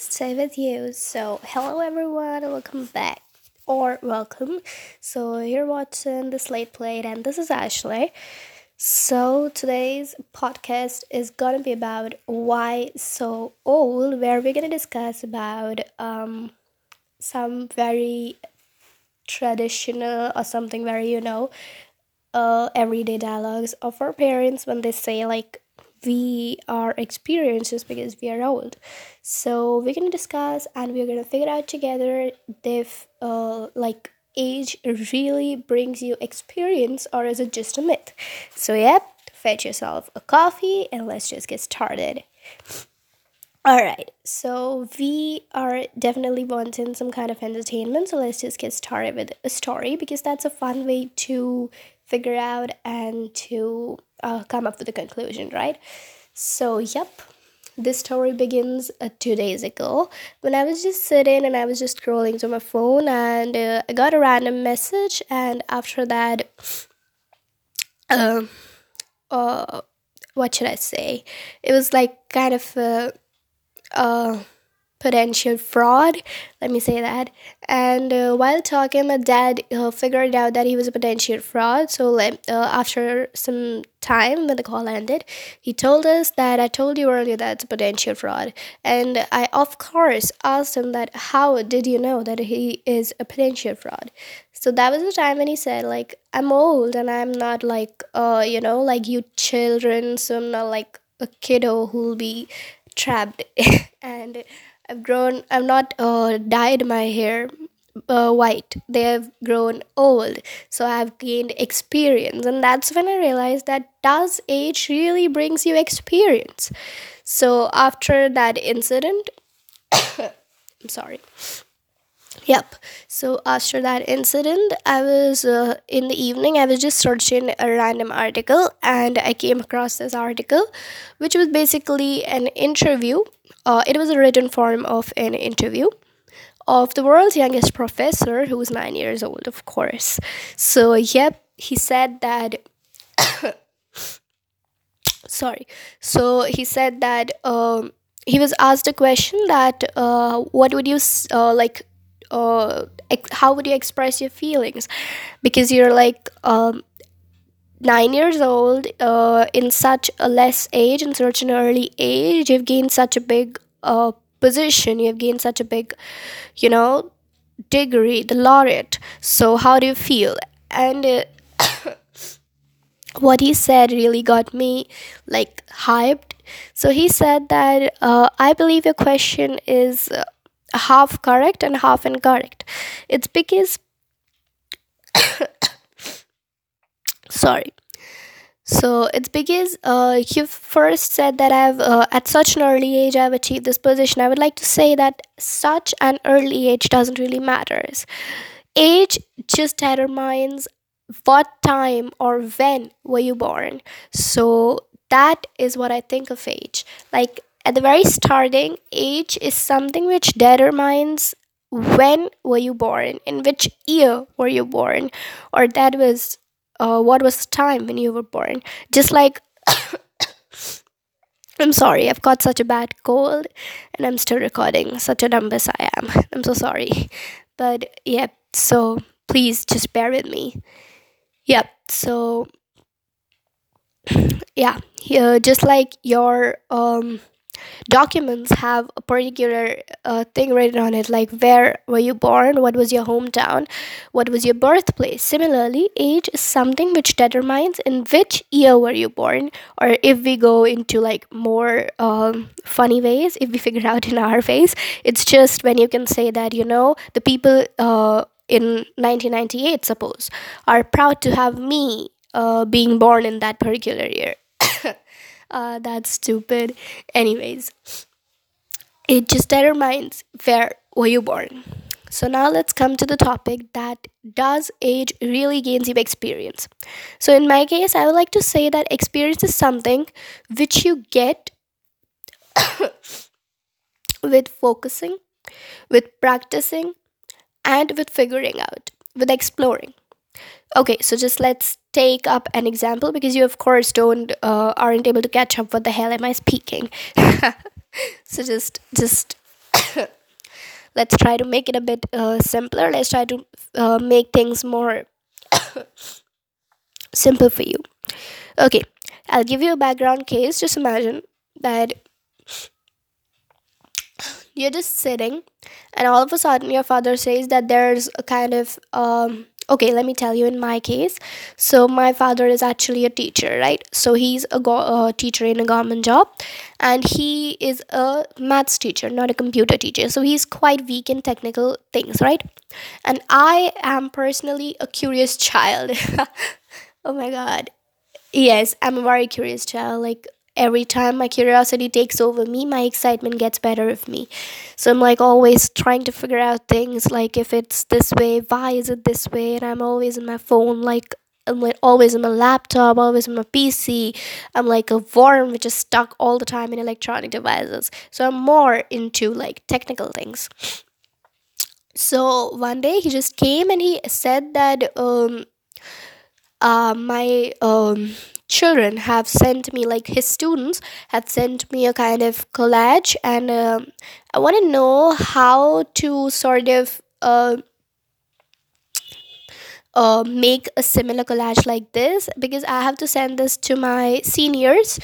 stay with you. So, hello everyone, welcome back or welcome. So, you're watching the Slate Plate, and this is Ashley. So, today's podcast is gonna be about why so old, where we're gonna discuss about um some very traditional or something very you know uh everyday dialogues of our parents when they say like we are experienced because we are old. So we're gonna discuss and we're gonna figure out together if uh like age really brings you experience or is it just a myth. So yep, fetch yourself a coffee and let's just get started. Alright, so we are definitely wanting some kind of entertainment, so let's just get started with a story because that's a fun way to figure out and to uh, come up with a conclusion, right? So, yep, this story begins uh, two days ago when I was just sitting and I was just scrolling through my phone and uh, I got a random message, and after that, um, uh, what should I say? It was like kind of a, a potential fraud. Let me say that. And uh, while talking, my dad uh, figured out that he was a potential fraud. So uh, after some time, when the call ended, he told us that I told you earlier that a potential fraud. And I, of course, asked him that how did you know that he is a potential fraud? So that was the time when he said like I'm old and I'm not like uh you know like you children, so I'm not like a kiddo who'll be trapped and I've grown. I've not uh, dyed my hair uh, white. They have grown old. So I've gained experience, and that's when I realized that does age really brings you experience. So after that incident, I'm sorry. Yep. So after that incident, I was uh, in the evening. I was just searching a random article, and I came across this article, which was basically an interview uh, it was a written form of an interview of the world's youngest professor, who was nine years old, of course. So, yep, he said that. sorry. So, he said that um, he was asked a question that uh, what would you uh, like uh, ex- how would you express your feelings because you're like um, nine years old uh, in such a less age in such an early age you've gained such a big uh, position you've gained such a big you know degree the laureate. So how do you feel? And uh, what he said really got me like hyped. So he said that uh, i believe your question is uh, half correct and half incorrect. It's because sorry so it's because uh, you first said that I've uh, at such an early age I've achieved this position. I would like to say that such an early age doesn't really matters. Age just determines what time or when were you born. So that is what I think of age. Like at the very starting, age is something which determines when were you born, in which year were you born, or that was uh, what was the time when you were born? Just like i'm sorry i've got such a bad cold and i'm still recording such a numbers i am. I'm so sorry. But yeah so please just bear with me. Yep so yeah yeah just like your um documents have a particular uh, thing written on it like where were you born what was your hometown what was your birthplace? Similarly age is something which determines in which year were you born or if we go into like more um, funny ways if we figure out in our ways it's just when you can say that you know the people uh, in 1998 suppose are proud to have me uh, being born in that particular year uh, that's stupid. Anyways, it just determines where were you born. So now let's come to the topic that does age really gains you experience? So in my case, I would like to say that experience is something which you get with focusing, with practicing, and with figuring out, with exploring. Okay, so just let's take up an example because you of course don't uh, aren't able to catch up. What the hell am I speaking. so just just let's try to make it a bit uh, simpler. Let's try to uh, make things more simple for you. Okay i'll give you a background case. Just imagine that you're just sitting and all of a sudden your father says that there's a kind of um okay let me tell you in my case. So my father is actually a teacher right? So he's a, go- a teacher in a government job and he is a maths teacher not a computer teacher. So he's quite weak in technical things right? And i am personally a curious child. Oh my god. Yes i'm a very curious child like every time my curiosity takes over me my excitement gets better of me. So i'm like always trying to figure out things like if it's this way why is it this way? And i'm always in my phone like i'm like always on my laptop always on my pc i'm like a worm which is stuck all the time in electronic devices. So i'm more into like technical things. So one day he just came and he said that um uh, my um, children have sent me like his students have sent me a kind of collage and um, i want to know how to sort of uh, uh, make a similar collage like this because i have to send this to my seniors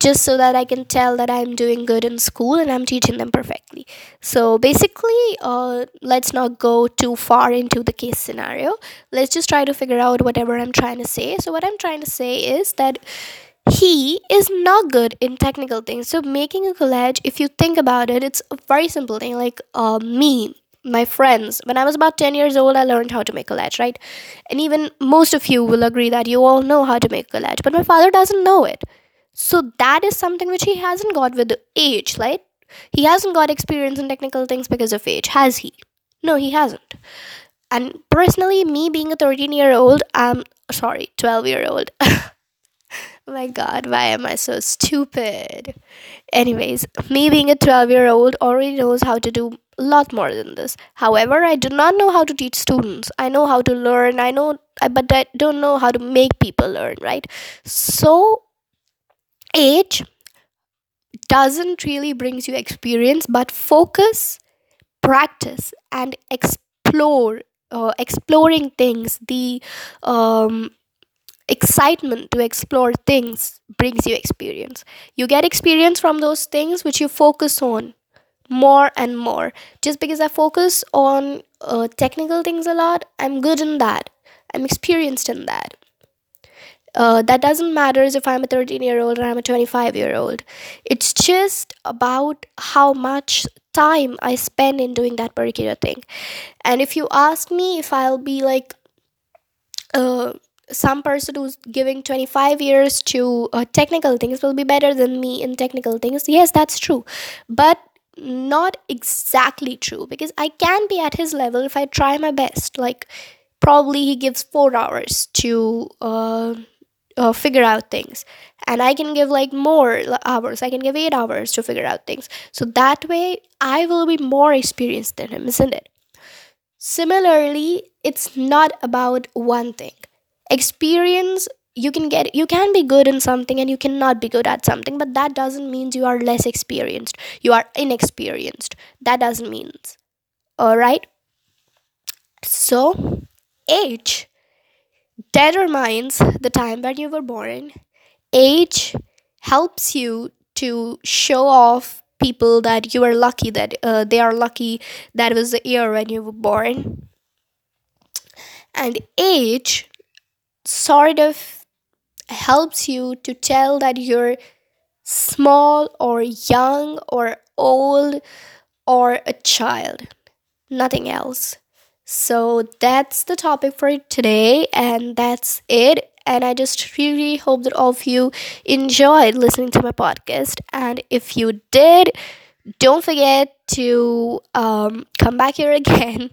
just so that I can tell that I'm doing good in school and I'm teaching them perfectly. So basically, uh, let's not go too far into the case scenario. Let's just try to figure out whatever I'm trying to say. So, what I'm trying to say is that he is not good in technical things. So, making a collage, if you think about it, it's a very simple thing. Like uh, me, my friends, when I was about 10 years old, I learned how to make a collage, right? And even most of you will agree that you all know how to make a collage, but my father doesn't know it so that is something which he hasn't got with age right? He hasn't got experience in technical things because of age has he? No he hasn't. And personally me being a 13 year old i'm um, sorry 12 year old my god why am i so stupid? Anyways me being a 12 year old already knows how to do a lot more than this. However i do not know how to teach students. I know how to learn i know but i don't know how to make people learn right? So age doesn't really brings you experience but focus practice and explore uh, exploring things the um, excitement to explore things brings you experience. You get experience from those things which you focus on more and more. Just because i focus on uh, technical things a lot i'm good in that. I'm experienced in that uh, that doesn't matter if I'm a 13 year old or I'm a 25 year old. It's just about how much time I spend in doing that particular thing. And if you ask me if I'll be like uh, some person who's giving 25 years to uh, technical things will be better than me in technical things, yes, that's true. But not exactly true because I can be at his level if I try my best. Like, probably he gives four hours to. Uh, uh, figure out things. And i can give like more hours. I can give eight hours to figure out things. So that way i will be more experienced than him isn't it? Similarly it's not about one thing. Experience you can get you can be good in something and you cannot be good at something but that doesn't mean you are less experienced. You are inexperienced. That doesn't mean all right so age determines the time when you were born. Age helps you to show off people that you are lucky that uh, they are lucky that was the year when you were born. And age sort of helps you to tell that you're small or young or old or a child, nothing else. So that's the topic for today, and that's it. And I just really hope that all of you enjoyed listening to my podcast. And if you did, don't forget to um, come back here again